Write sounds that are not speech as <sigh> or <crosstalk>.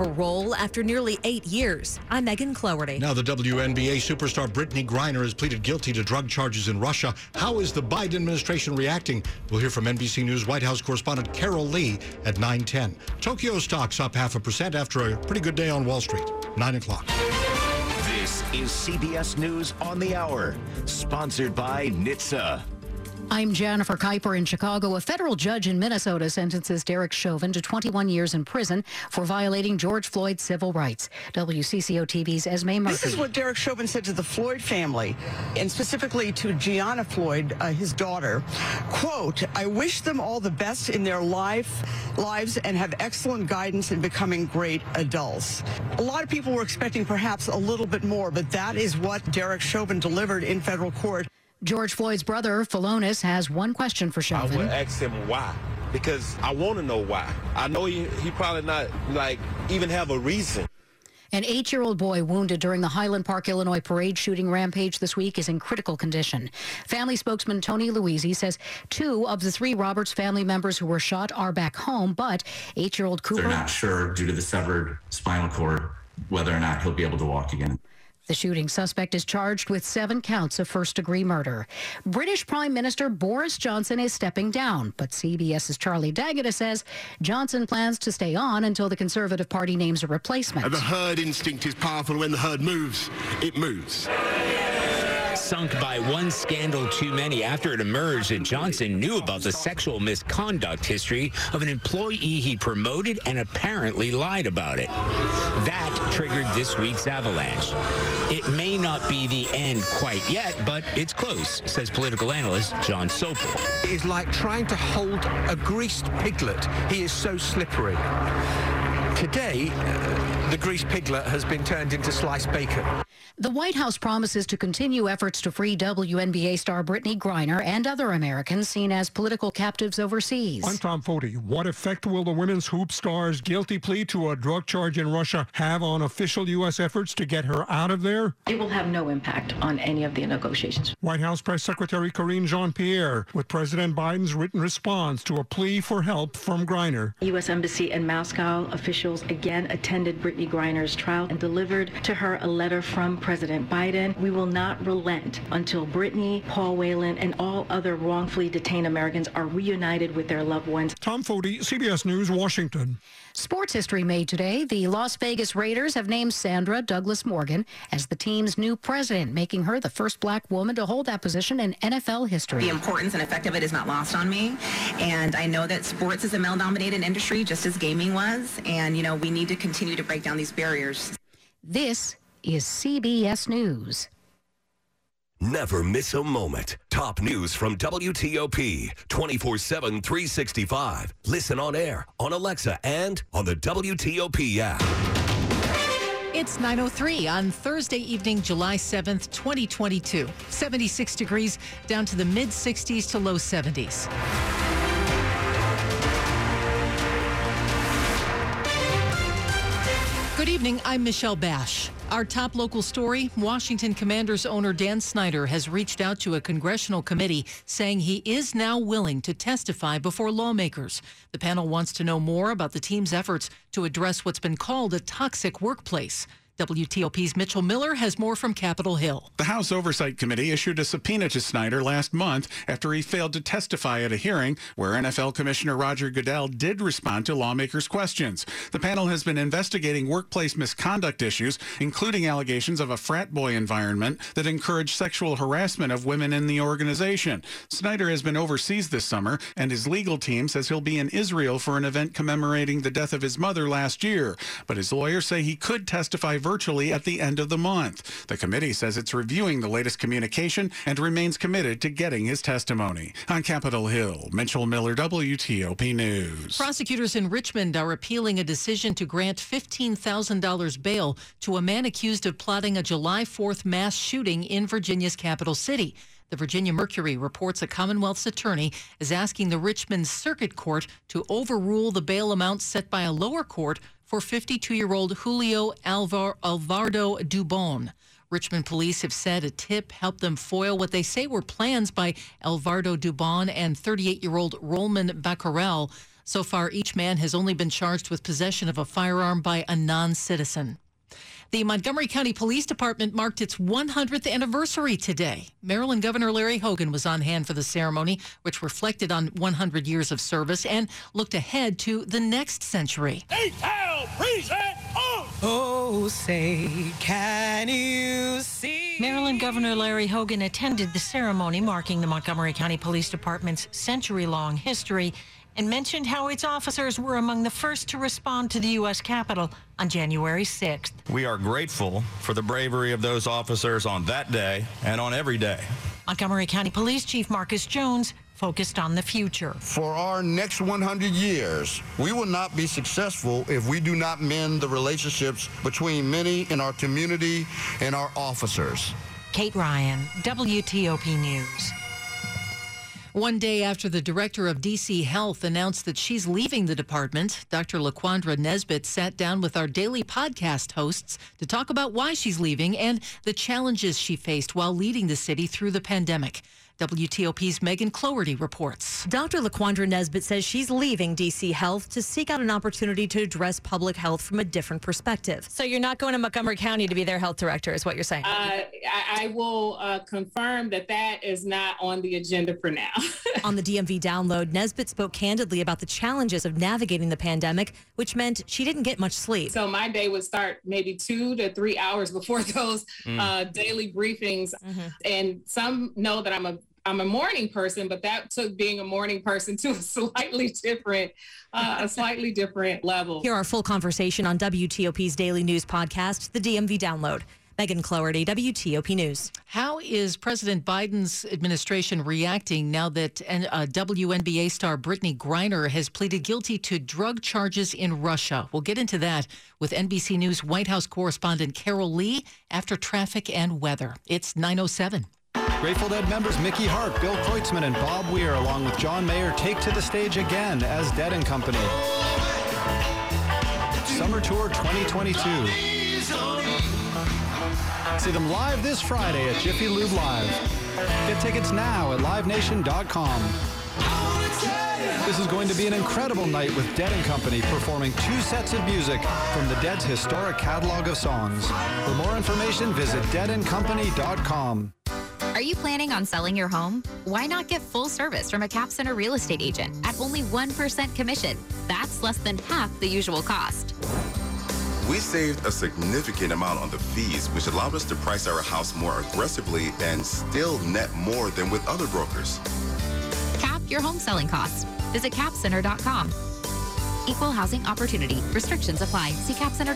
her role after nearly eight years. I'm Megan Cloherty. Now, the WNBA superstar Brittney Griner has pleaded guilty to drug charges in Russia. How is the Biden administration reacting? We'll hear from NBC News White House correspondent Carol Lee at 9:10. Tokyo stocks up half a percent after a pretty good day on Wall Street. 9 o'clock. This is CBS News on the Hour, sponsored by NHTSA. I'm Jennifer Keiper in Chicago. A federal judge in Minnesota sentences Derek Chauvin to 21 years in prison for violating George Floyd's civil rights. WCCO TV's Esme Murphy. This is what Derek Chauvin said to the Floyd family, and specifically to Gianna Floyd, uh, his daughter. Quote, I wish them all the best in their life, lives and have excellent guidance in becoming great adults. A lot of people were expecting perhaps a little bit more, but that is what Derek Chauvin delivered in federal court. George Floyd's brother, Philonise, has one question for Chauvin. I would ask him why, because I want to know why. I know he, he probably not, like, even have a reason. An eight year old boy wounded during the Highland Park, Illinois parade shooting rampage this week is in critical condition. Family spokesman Tony Loizzi says two of the three Roberts family members who were shot are back home, but eight year old Cooper. They're not sure, due to the severed spinal cord, whether or not he'll be able to walk again. The shooting suspect is charged with seven counts of first degree murder. British Prime Minister Boris Johnson is stepping down, but CBS's Charlie D'Agata says Johnson plans to stay on until the Conservative Party names a replacement. The herd instinct is powerful. When the herd moves, it moves sunk by one scandal too many after it emerged that Johnson knew about the sexual misconduct history of an employee he promoted and apparently lied about it. That triggered this week's avalanche. It may not be the end quite yet, but it's close, says political analyst Jon Sopel. It is like trying to hold a greased piglet. He is so slippery. Today, uh, the greased piglet has been turned into sliced bacon. The White House promises to continue efforts to free WNBA star Brittney Griner and other Americans seen as political captives overseas. I'm Tom Foty. What effect will the women's hoop star's guilty plea to a drug charge in Russia have on official U.S. efforts to get her out of there? It will have no impact on any of the negotiations. White House Press Secretary Karine Jean-Pierre with President Biden's written response to a plea for help from Griner. U.S. Embassy in Moscow officials again attended Brittney Griner's trial and delivered to her a letter from President Biden. We will not relent until Brittney, Paul Whelan, and all other wrongfully detained Americans are reunited with their loved ones. Tom Foty, CBS News, Washington. Sports history made today. The Las Vegas Raiders have named Sandra Douglas Morgan as the team's new president, making her the first black woman to hold that position in NFL history. The importance and effect of it is not lost on me. And I know that sports is a male dominated industry, just as gaming was. And, you know, we need to continue to break down these barriers. This is CBS News. Never miss a moment. Top news from WTOP 24 7, 365. Listen on air, on Alexa, and on the WTOP app. It's 9.03 on Thursday evening, July 7th, 2022. 76 degrees down to the mid 60s to low 70s. Good evening. I'm Michelle Basch. Our top local story Washington Commanders owner Dan Snyder has reached out to a congressional committee saying he is now willing to testify before lawmakers. The panel wants to know more about the team's efforts to address what's been called a toxic workplace. WTOP's Mitchell Miller has more from Capitol Hill. The House Oversight Committee issued a subpoena to Snyder last month after he failed to testify at a hearing where NFL Commissioner Roger Goodell did respond to lawmakers' questions. The panel has been investigating workplace misconduct issues, including allegations of a frat boy environment that encouraged sexual harassment of women in the organization. Snyder has been overseas this summer, and his legal team says he'll be in Israel for an event commemorating the death of his mother last year. But his lawyers say he could testify virtually at the end of the month. The committee says it's reviewing the latest communication and remains committed to getting his testimony. On Capitol Hill, Mitchell Miller, WTOP News. Prosecutors in Richmond are appealing a decision to grant $15,000 bail to a man accused of plotting a July 4th mass shooting in Virginia's capital city. The Virginia Mercury reports a Commonwealth's attorney is asking the Richmond Circuit Court to overrule the bail amount set by a lower court for 52 year old Julio Alvar- Alvarado Dubon. Richmond police have said a tip helped them foil what they say were plans by Alvarado Dubon and 38 year old Rolman Balcarcel. So far, each man has only been charged with possession of a firearm by a non citizen. The Montgomery County Police Department marked its 100th anniversary today. Maryland Governor Larry Hogan was on hand for the ceremony, which reflected on 100 years of service and looked ahead to the next century. Present Oh, say, can you see? Maryland Governor Larry Hogan attended the ceremony marking the Montgomery County Police Department's century long history and mentioned how its officers were among the first to respond to the U.S. Capitol on January 6th. We are grateful for the bravery of those officers on that day and on every day. Montgomery County Police Chief Marcus Jones focused on the future. For our next 100 years, we will not be successful if we do not mend the relationships between many in our community and our officers. Kate Ryan, WTOP News. One day after the director of DC Health announced that she's leaving the department, Dr. LaQuandra Nesbitt sat down with our daily podcast hosts to talk about why she's leaving and the challenges she faced while leading the city through the pandemic. WTOP's Megan Cloherty reports. Dr. LaQuandra Nesbitt says she's leaving DC Health to seek out an opportunity to address public health from a different perspective. So you're not going to Montgomery County to be their health director, is what you're saying? Uh, I, I, will uh, confirm that that is not on the agenda for now. <laughs> on the DMV download, Nesbitt spoke candidly about the challenges of navigating the pandemic, which meant she didn't get much sleep. So my day would start maybe two to three hours before <laughs> those mm. uh, daily briefings. Mm-hmm. And some know that I'm a I'm a morning person, but that took being a morning person to a slightly different, uh, a slightly different level. Hear our full conversation on WTOP's daily news podcast, the DMV Download. Megan Cloherty, WTOP News. How is President Biden's administration reacting now that uh, WNBA star Brittney Griner has pleaded guilty to drug charges in Russia? We'll get into that with NBC News White House correspondent Carol Lee after traffic and weather. It's 907. Grateful Dead members Mickey Hart, Bill Kreutzmann, and Bob Weir, along with John Mayer, take to the stage again as Dead and Company. Summer Tour 2022. See them live this Friday at Jiffy Lube Live. Get tickets now at livenation.com. This is going to be an incredible night with Dead and Company performing two sets of music from the Dead's historic catalog of songs. For more information, visit deadandcompany.com. Are you planning on selling your home? Why not get full service from a Cap Center real estate agent at only 1% commission? That's less than half the usual cost. We saved a significant amount on the fees, which allowed us to price our house more aggressively and still net more than with other brokers. Cap your home selling costs. Visit capcenter.com. Equal housing opportunity. Restrictions apply. See capcenter.com.